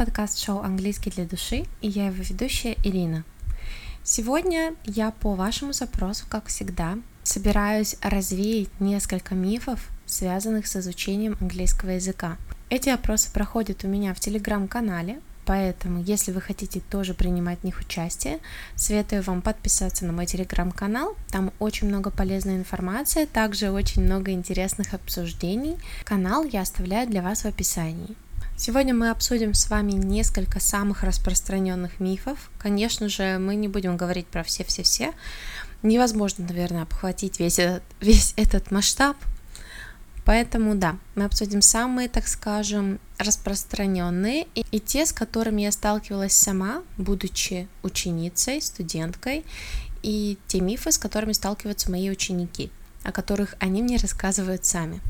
подкаст-шоу «Английский для души» и я его ведущая Ирина. Сегодня я по вашему запросу, как всегда, собираюсь развеять несколько мифов, связанных с изучением английского языка. Эти опросы проходят у меня в телеграм-канале, поэтому если вы хотите тоже принимать в них участие, советую вам подписаться на мой телеграм-канал, там очень много полезной информации, также очень много интересных обсуждений. Канал я оставляю для вас в описании. Сегодня мы обсудим с вами несколько самых распространенных мифов. Конечно же, мы не будем говорить про все-все-все. Невозможно, наверное, обхватить весь этот, весь этот масштаб. Поэтому да, мы обсудим самые, так скажем, распространенные и, и те, с которыми я сталкивалась сама, будучи ученицей, студенткой, и те мифы, с которыми сталкиваются мои ученики, о которых они мне рассказывают сами.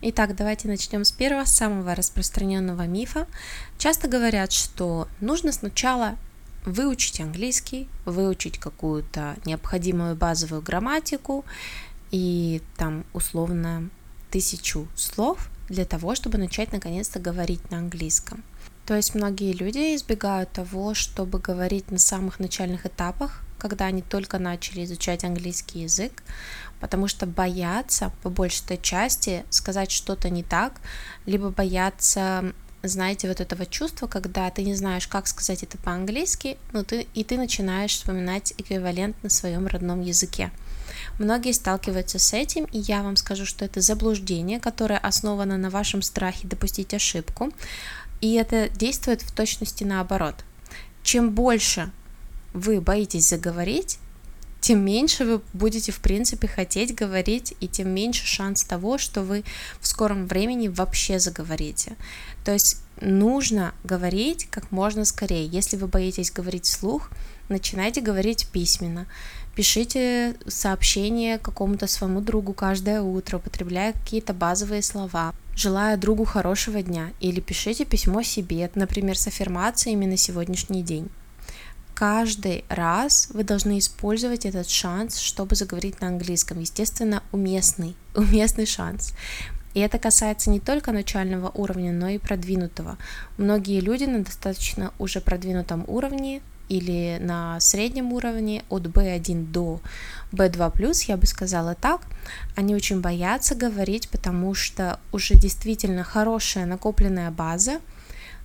Итак, давайте начнем с первого, самого распространенного мифа. Часто говорят, что нужно сначала выучить английский, выучить какую-то необходимую базовую грамматику и там условно тысячу слов для того, чтобы начать наконец-то говорить на английском. То есть многие люди избегают того, чтобы говорить на самых начальных этапах, когда они только начали изучать английский язык, потому что боятся по большей части сказать что-то не так, либо боятся знаете, вот этого чувства, когда ты не знаешь, как сказать это по-английски, но ты, и ты начинаешь вспоминать эквивалент на своем родном языке. Многие сталкиваются с этим, и я вам скажу, что это заблуждение, которое основано на вашем страхе допустить ошибку, и это действует в точности наоборот. Чем больше вы боитесь заговорить, тем меньше вы будете, в принципе, хотеть говорить, и тем меньше шанс того, что вы в скором времени вообще заговорите. То есть нужно говорить как можно скорее. Если вы боитесь говорить вслух, начинайте говорить письменно. Пишите сообщение какому-то своему другу каждое утро, употребляя какие-то базовые слова. Желая другу хорошего дня. Или пишите письмо себе, например, с аффирмациями на сегодняшний день каждый раз вы должны использовать этот шанс, чтобы заговорить на английском. Естественно, уместный, уместный шанс. И это касается не только начального уровня, но и продвинутого. Многие люди на достаточно уже продвинутом уровне или на среднем уровне от B1 до B2+, я бы сказала так, они очень боятся говорить, потому что уже действительно хорошая накопленная база –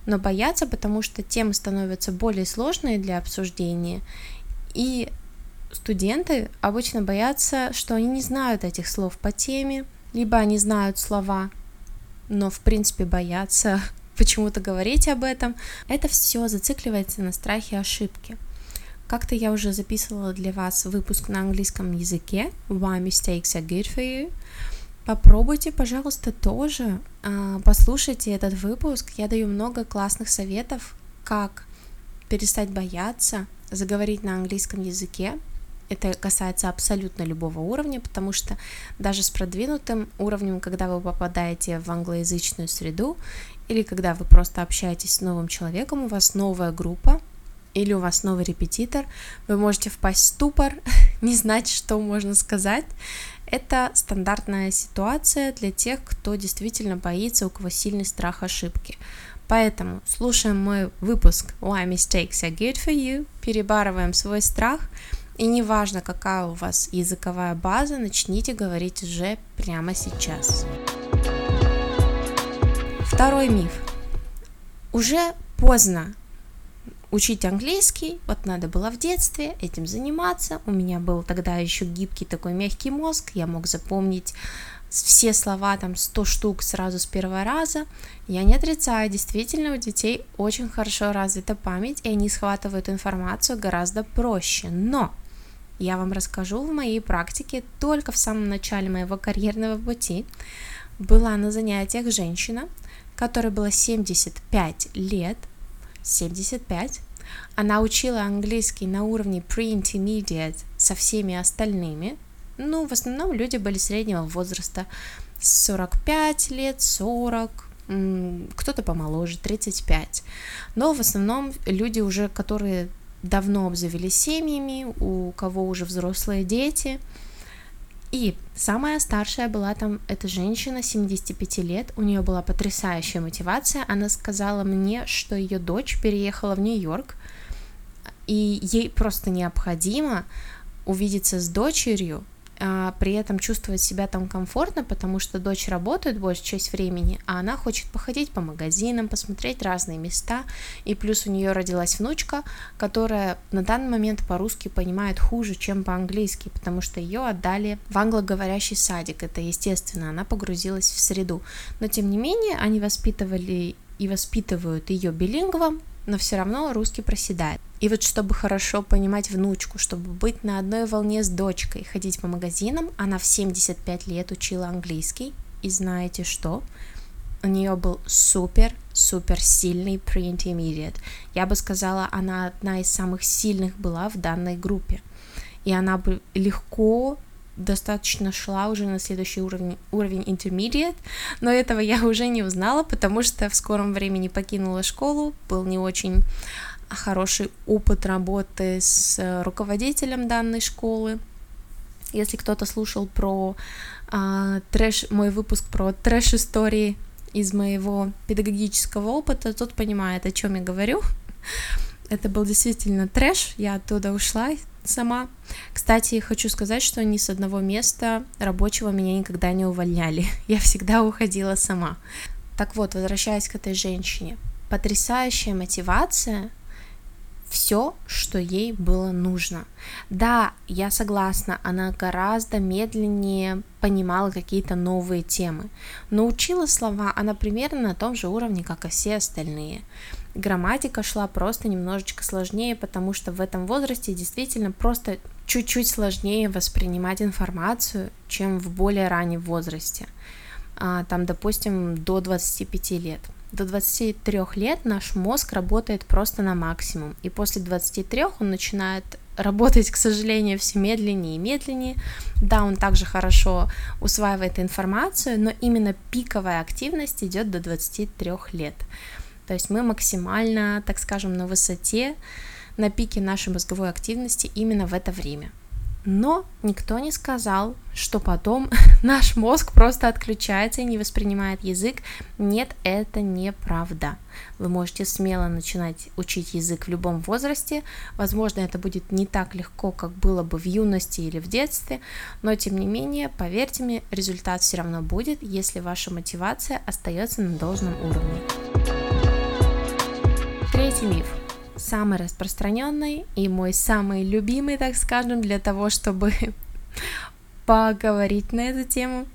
но боятся, потому что темы становятся более сложные для обсуждения, и студенты обычно боятся, что они не знают этих слов по теме, либо они знают слова, но в принципе боятся почему-то говорить об этом. Это все зацикливается на страхе ошибки. Как-то я уже записывала для вас выпуск на английском языке Why mistakes are good for you. Попробуйте, пожалуйста, тоже а, послушайте этот выпуск. Я даю много классных советов, как перестать бояться, заговорить на английском языке. Это касается абсолютно любого уровня, потому что даже с продвинутым уровнем, когда вы попадаете в англоязычную среду, или когда вы просто общаетесь с новым человеком, у вас новая группа, или у вас новый репетитор, вы можете впасть в ступор, не знать, что можно сказать, это стандартная ситуация для тех, кто действительно боится, у кого сильный страх ошибки. Поэтому слушаем мой выпуск Why Mistakes Are Good For You, перебарываем свой страх, и неважно, какая у вас языковая база, начните говорить уже прямо сейчас. Второй миф. Уже поздно учить английский, вот надо было в детстве этим заниматься. У меня был тогда еще гибкий такой мягкий мозг, я мог запомнить все слова, там 100 штук сразу с первого раза. Я не отрицаю, действительно у детей очень хорошо развита память, и они схватывают информацию гораздо проще. Но я вам расскажу в моей практике только в самом начале моего карьерного пути. Была на занятиях женщина, которой было 75 лет, 75. Она учила английский на уровне pre-intermediate со всеми остальными. Ну, в основном люди были среднего возраста 45 лет, 40, кто-то помоложе, 35. Но в основном люди уже, которые давно обзавелись семьями, у кого уже взрослые дети. И самая старшая была там эта женщина 75 лет, у нее была потрясающая мотивация, она сказала мне, что ее дочь переехала в Нью-Йорк, и ей просто необходимо увидеться с дочерью, при этом чувствовать себя там комфортно, потому что дочь работает большую часть времени, а она хочет походить по магазинам, посмотреть разные места, и плюс у нее родилась внучка, которая на данный момент по-русски понимает хуже, чем по-английски, потому что ее отдали в англоговорящий садик, это естественно, она погрузилась в среду, но тем не менее они воспитывали и воспитывают ее билингвом, но все равно русский проседает. И вот чтобы хорошо понимать внучку, чтобы быть на одной волне с дочкой, ходить по магазинам, она в 75 лет учила английский, и знаете что? У нее был супер-супер сильный pre-intermediate. Я бы сказала, она одна из самых сильных была в данной группе. И она бы легко достаточно шла уже на следующий уровень, уровень intermediate, но этого я уже не узнала, потому что в скором времени покинула школу, был не очень хороший опыт работы с э, руководителем данной школы. Если кто-то слушал про а, трэш, мой выпуск про трэш-истории из моего педагогического опыта, тот понимает, о чем я говорю. Это был действительно трэш, я оттуда ушла сама. Кстати, хочу сказать, что ни с одного места рабочего меня никогда не увольняли. Я всегда уходила сама. Так вот, возвращаясь к этой женщине. Потрясающая мотивация все, что ей было нужно. Да, я согласна, она гораздо медленнее понимала какие-то новые темы, но учила слова она примерно на том же уровне, как и все остальные. Грамматика шла просто немножечко сложнее, потому что в этом возрасте действительно просто чуть-чуть сложнее воспринимать информацию, чем в более раннем возрасте. А, там, допустим, до 25 лет до 23 лет наш мозг работает просто на максимум, и после 23 он начинает работать, к сожалению, все медленнее и медленнее. Да, он также хорошо усваивает информацию, но именно пиковая активность идет до 23 лет. То есть мы максимально, так скажем, на высоте, на пике нашей мозговой активности именно в это время. Но никто не сказал, что потом наш мозг просто отключается и не воспринимает язык. Нет, это неправда. Вы можете смело начинать учить язык в любом возрасте. Возможно, это будет не так легко, как было бы в юности или в детстве, но тем не менее, поверьте мне, результат все равно будет, если ваша мотивация остается на должном уровне. Третий миф самый распространенный и мой самый любимый, так скажем, для того, чтобы поговорить на эту тему.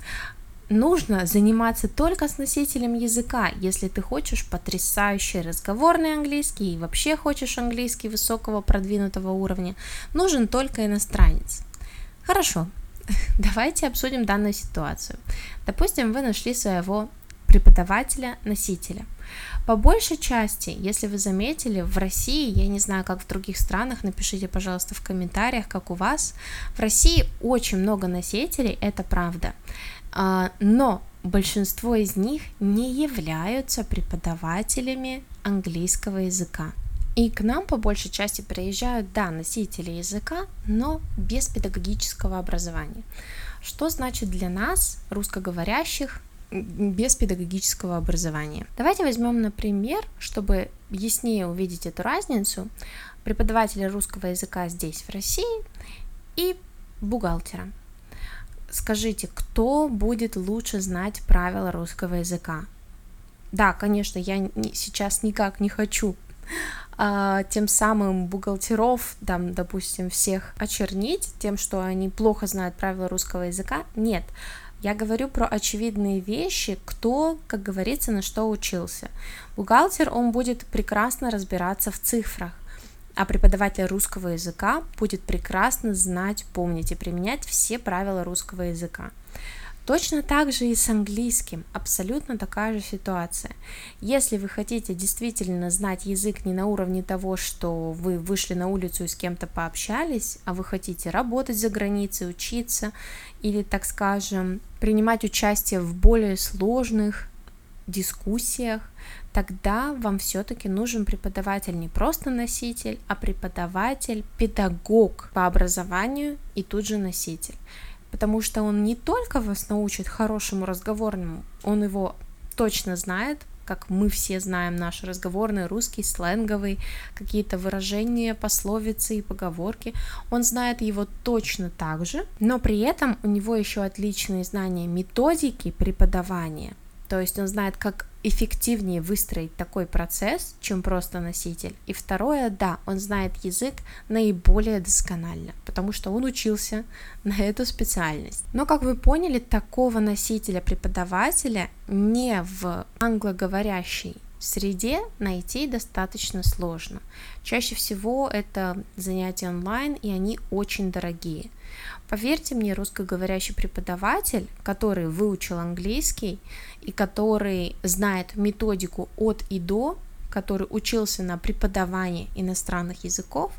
Нужно заниматься только с носителем языка, если ты хочешь потрясающий разговорный английский и вообще хочешь английский высокого продвинутого уровня, нужен только иностранец. Хорошо, давайте обсудим данную ситуацию. Допустим, вы нашли своего преподавателя-носителя – по большей части, если вы заметили, в России, я не знаю, как в других странах, напишите, пожалуйста, в комментариях, как у вас, в России очень много носителей, это правда, а, но большинство из них не являются преподавателями английского языка. И к нам по большей части приезжают, да, носители языка, но без педагогического образования. Что значит для нас, русскоговорящих, без педагогического образования. Давайте возьмем, например, чтобы яснее увидеть эту разницу, преподавателя русского языка здесь, в России, и бухгалтера. Скажите, кто будет лучше знать правила русского языка? Да, конечно, я сейчас никак не хочу а, тем самым бухгалтеров, там, допустим, всех очернить тем, что они плохо знают правила русского языка. Нет, я говорю про очевидные вещи, кто, как говорится, на что учился. Бухгалтер, он будет прекрасно разбираться в цифрах, а преподаватель русского языка будет прекрасно знать, помнить и применять все правила русского языка. Точно так же и с английским, абсолютно такая же ситуация. Если вы хотите действительно знать язык не на уровне того, что вы вышли на улицу и с кем-то пообщались, а вы хотите работать за границей, учиться или, так скажем, принимать участие в более сложных дискуссиях, тогда вам все-таки нужен преподаватель не просто носитель, а преподаватель, педагог по образованию и тут же носитель потому что он не только вас научит хорошему разговорному, он его точно знает, как мы все знаем наш разговорный русский, сленговый, какие-то выражения, пословицы и поговорки. Он знает его точно так же, но при этом у него еще отличные знания методики преподавания. То есть он знает, как эффективнее выстроить такой процесс, чем просто носитель. И второе, да, он знает язык наиболее досконально, потому что он учился на эту специальность. Но, как вы поняли, такого носителя-преподавателя не в англоговорящей среде найти достаточно сложно. Чаще всего это занятия онлайн, и они очень дорогие. Поверьте мне, русскоговорящий преподаватель, который выучил английский и который знает методику от и до, который учился на преподавании иностранных языков,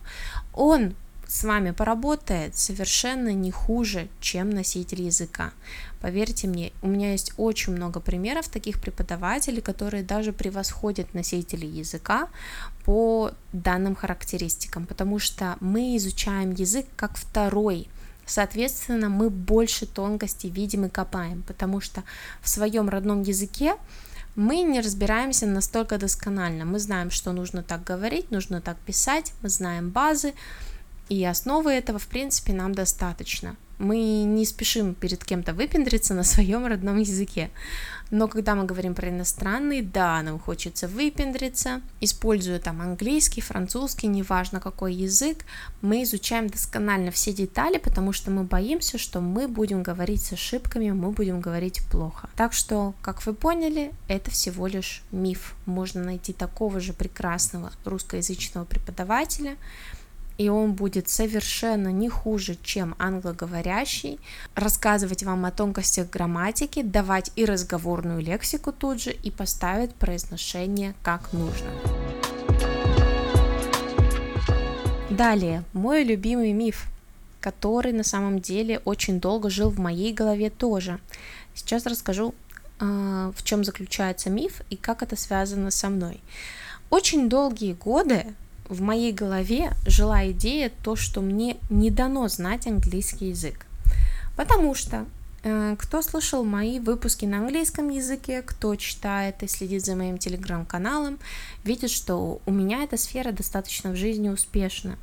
он с вами поработает совершенно не хуже, чем носитель языка. Поверьте мне, у меня есть очень много примеров таких преподавателей, которые даже превосходят носителей языка по данным характеристикам, потому что мы изучаем язык как второй Соответственно, мы больше тонкостей видим и копаем, потому что в своем родном языке мы не разбираемся настолько досконально. Мы знаем, что нужно так говорить, нужно так писать, мы знаем базы, и основы этого, в принципе, нам достаточно. Мы не спешим перед кем-то выпендриться на своем родном языке. Но когда мы говорим про иностранный, да, нам хочется выпендриться, используя там английский, французский, неважно какой язык, мы изучаем досконально все детали, потому что мы боимся, что мы будем говорить с ошибками, мы будем говорить плохо. Так что, как вы поняли, это всего лишь миф. Можно найти такого же прекрасного русскоязычного преподавателя, и он будет совершенно не хуже, чем англоговорящий, рассказывать вам о тонкостях грамматики, давать и разговорную лексику тут же, и поставить произношение как нужно. Далее, мой любимый миф, который на самом деле очень долго жил в моей голове тоже. Сейчас расскажу, а, в чем заключается миф и как это связано со мной. Очень долгие годы в моей голове жила идея то, что мне не дано знать английский язык. Потому что э, кто слышал мои выпуски на английском языке, кто читает и следит за моим телеграм-каналом, видит, что у меня эта сфера достаточно в жизни успешна,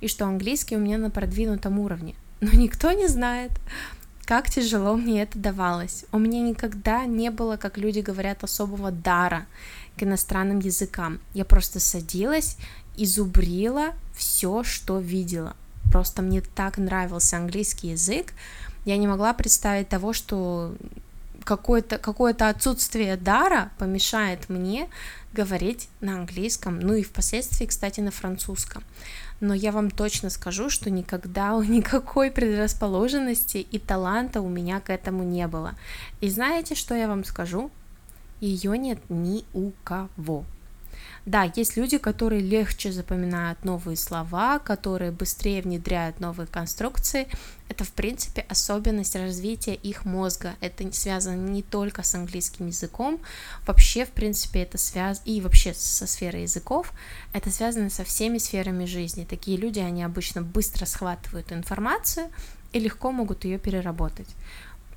и что английский у меня на продвинутом уровне. Но никто не знает, как тяжело мне это давалось. У меня никогда не было, как люди говорят, особого дара к иностранным языкам. Я просто садилась изубрила все, что видела. Просто мне так нравился английский язык, я не могла представить того, что какое-то какое отсутствие дара помешает мне говорить на английском, ну и впоследствии, кстати, на французском. Но я вам точно скажу, что никогда никакой предрасположенности и таланта у меня к этому не было. И знаете, что я вам скажу? Ее нет ни у кого. Да, есть люди, которые легче запоминают новые слова, которые быстрее внедряют новые конструкции. Это, в принципе, особенность развития их мозга. Это связано не только с английским языком, вообще, в принципе, это связано, и вообще со сферой языков, это связано со всеми сферами жизни. Такие люди, они обычно быстро схватывают информацию и легко могут ее переработать.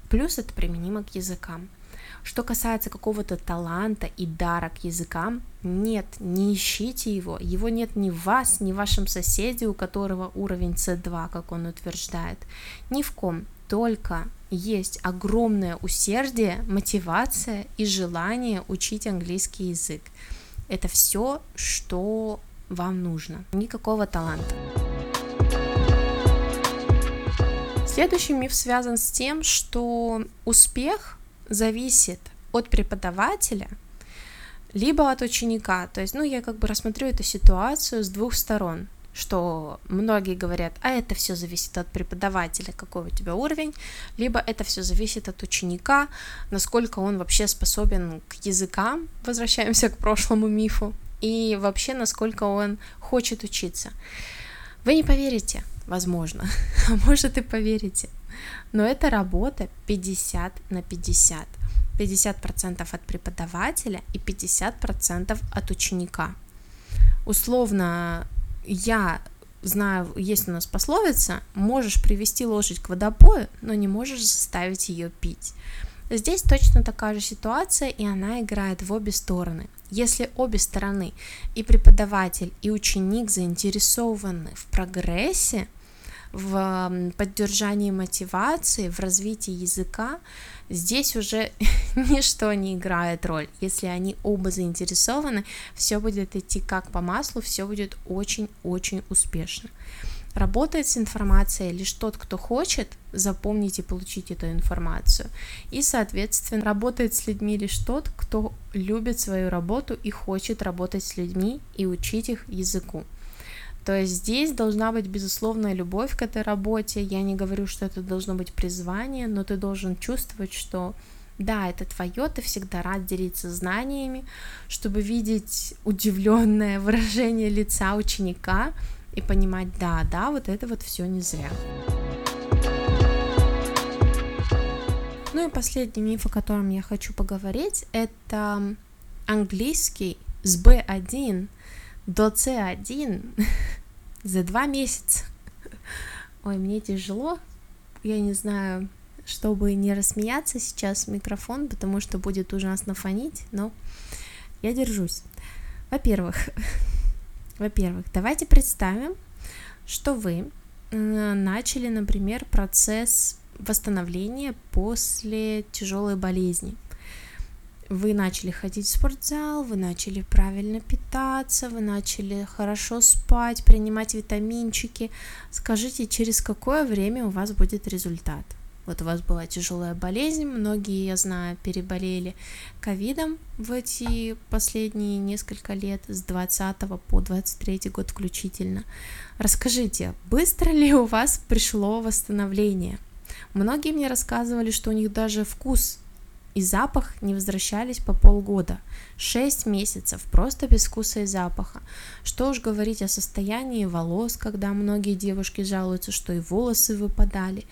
Плюс это применимо к языкам. Что касается какого-то таланта и дара к языкам, нет, не ищите его. Его нет ни в вас, ни в вашем соседе, у которого уровень C2, как он утверждает. Ни в ком. Только есть огромное усердие, мотивация и желание учить английский язык. Это все, что вам нужно. Никакого таланта. Следующий миф связан с тем, что успех зависит от преподавателя, либо от ученика. То есть, ну, я как бы рассмотрю эту ситуацию с двух сторон, что многие говорят, а это все зависит от преподавателя, какой у тебя уровень, либо это все зависит от ученика, насколько он вообще способен к языкам, возвращаемся к прошлому мифу, и вообще насколько он хочет учиться. Вы не поверите, возможно, а может и поверите, но это работа 50 на 50. 50% от преподавателя и 50% от ученика. Условно, я знаю, есть у нас пословица, можешь привести лошадь к водопою, но не можешь заставить ее пить. Здесь точно такая же ситуация, и она играет в обе стороны. Если обе стороны, и преподаватель, и ученик заинтересованы в прогрессе, в поддержании мотивации, в развитии языка, здесь уже ничто не играет роль. Если они оба заинтересованы, все будет идти как по маслу, все будет очень-очень успешно. Работает с информацией лишь тот, кто хочет запомнить и получить эту информацию. И, соответственно, работает с людьми лишь тот, кто любит свою работу и хочет работать с людьми и учить их языку. То есть здесь должна быть безусловная любовь к этой работе. Я не говорю, что это должно быть призвание, но ты должен чувствовать, что да, это твое, ты всегда рад делиться знаниями, чтобы видеть удивленное выражение лица ученика и понимать, да, да, вот это вот все не зря. Ну и последний миф, о котором я хочу поговорить, это английский с B1 до C1 за два месяца. Ой, мне тяжело. Я не знаю, чтобы не рассмеяться сейчас в микрофон, потому что будет ужасно фонить, но я держусь. Во-первых, во-первых, давайте представим, что вы начали, например, процесс восстановления после тяжелой болезни вы начали ходить в спортзал, вы начали правильно питаться, вы начали хорошо спать, принимать витаминчики. Скажите, через какое время у вас будет результат? Вот у вас была тяжелая болезнь, многие, я знаю, переболели ковидом в эти последние несколько лет, с 20 по 23 год включительно. Расскажите, быстро ли у вас пришло восстановление? Многие мне рассказывали, что у них даже вкус и запах не возвращались по полгода. Шесть месяцев просто без вкуса и запаха. Что уж говорить о состоянии волос, когда многие девушки жалуются, что и волосы выпадали.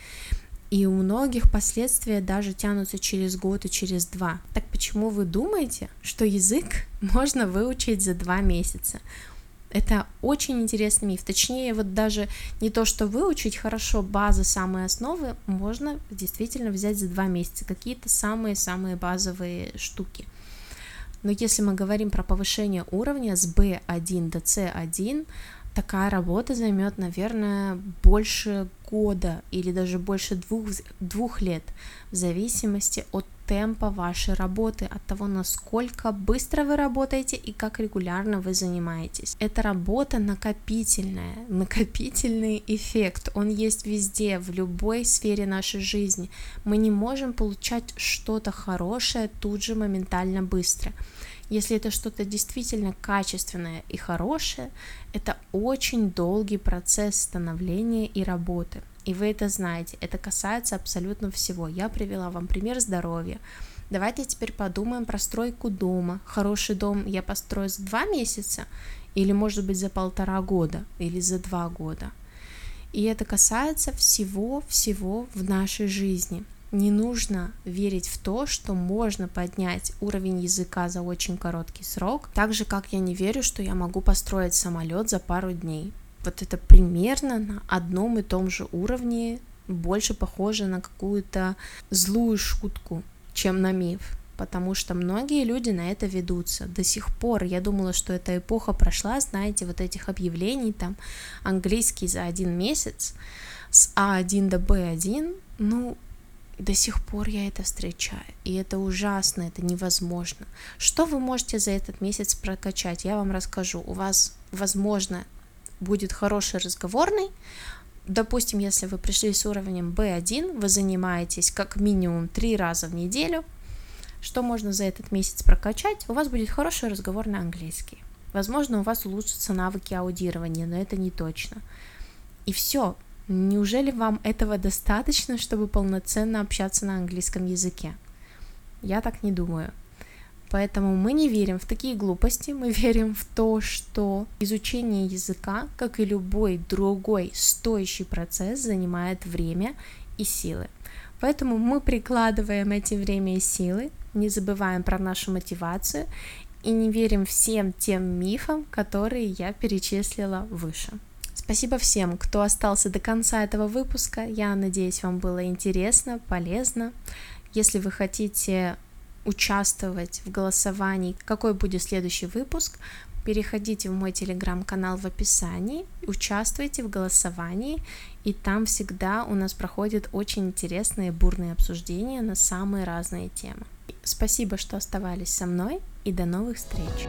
И у многих последствия даже тянутся через год и через два. Так почему вы думаете, что язык можно выучить за два месяца? Это очень интересный миф. Точнее, вот даже не то, что выучить хорошо базы, самые основы, можно действительно взять за два месяца. Какие-то самые-самые базовые штуки. Но если мы говорим про повышение уровня с B1 до C1, такая работа займет, наверное, больше года или даже больше двух, двух лет, в зависимости от темпа вашей работы, от того, насколько быстро вы работаете и как регулярно вы занимаетесь. Это работа накопительная, накопительный эффект, он есть везде, в любой сфере нашей жизни. Мы не можем получать что-то хорошее тут же моментально быстро. Если это что-то действительно качественное и хорошее, это очень долгий процесс становления и работы. И вы это знаете, это касается абсолютно всего. Я привела вам пример здоровья. Давайте теперь подумаем про стройку дома. Хороший дом я построю за два месяца или, может быть, за полтора года или за два года. И это касается всего-всего в нашей жизни. Не нужно верить в то, что можно поднять уровень языка за очень короткий срок, так же как я не верю, что я могу построить самолет за пару дней вот это примерно на одном и том же уровне, больше похоже на какую-то злую шутку, чем на миф. Потому что многие люди на это ведутся. До сих пор я думала, что эта эпоха прошла, знаете, вот этих объявлений, там, английский за один месяц, с А1 до Б1, ну, до сих пор я это встречаю. И это ужасно, это невозможно. Что вы можете за этот месяц прокачать? Я вам расскажу. У вас, возможно, будет хороший разговорный. Допустим, если вы пришли с уровнем B1, вы занимаетесь как минимум три раза в неделю, что можно за этот месяц прокачать? У вас будет хороший разговорный английский. Возможно, у вас улучшатся навыки аудирования, но это не точно. И все. Неужели вам этого достаточно, чтобы полноценно общаться на английском языке? Я так не думаю. Поэтому мы не верим в такие глупости, мы верим в то, что изучение языка, как и любой другой стоящий процесс, занимает время и силы. Поэтому мы прикладываем эти время и силы, не забываем про нашу мотивацию и не верим всем тем мифам, которые я перечислила выше. Спасибо всем, кто остался до конца этого выпуска. Я надеюсь, вам было интересно, полезно. Если вы хотите участвовать в голосовании, какой будет следующий выпуск, переходите в мой телеграм-канал в описании, участвуйте в голосовании, и там всегда у нас проходят очень интересные бурные обсуждения на самые разные темы. Спасибо, что оставались со мной, и до новых встреч!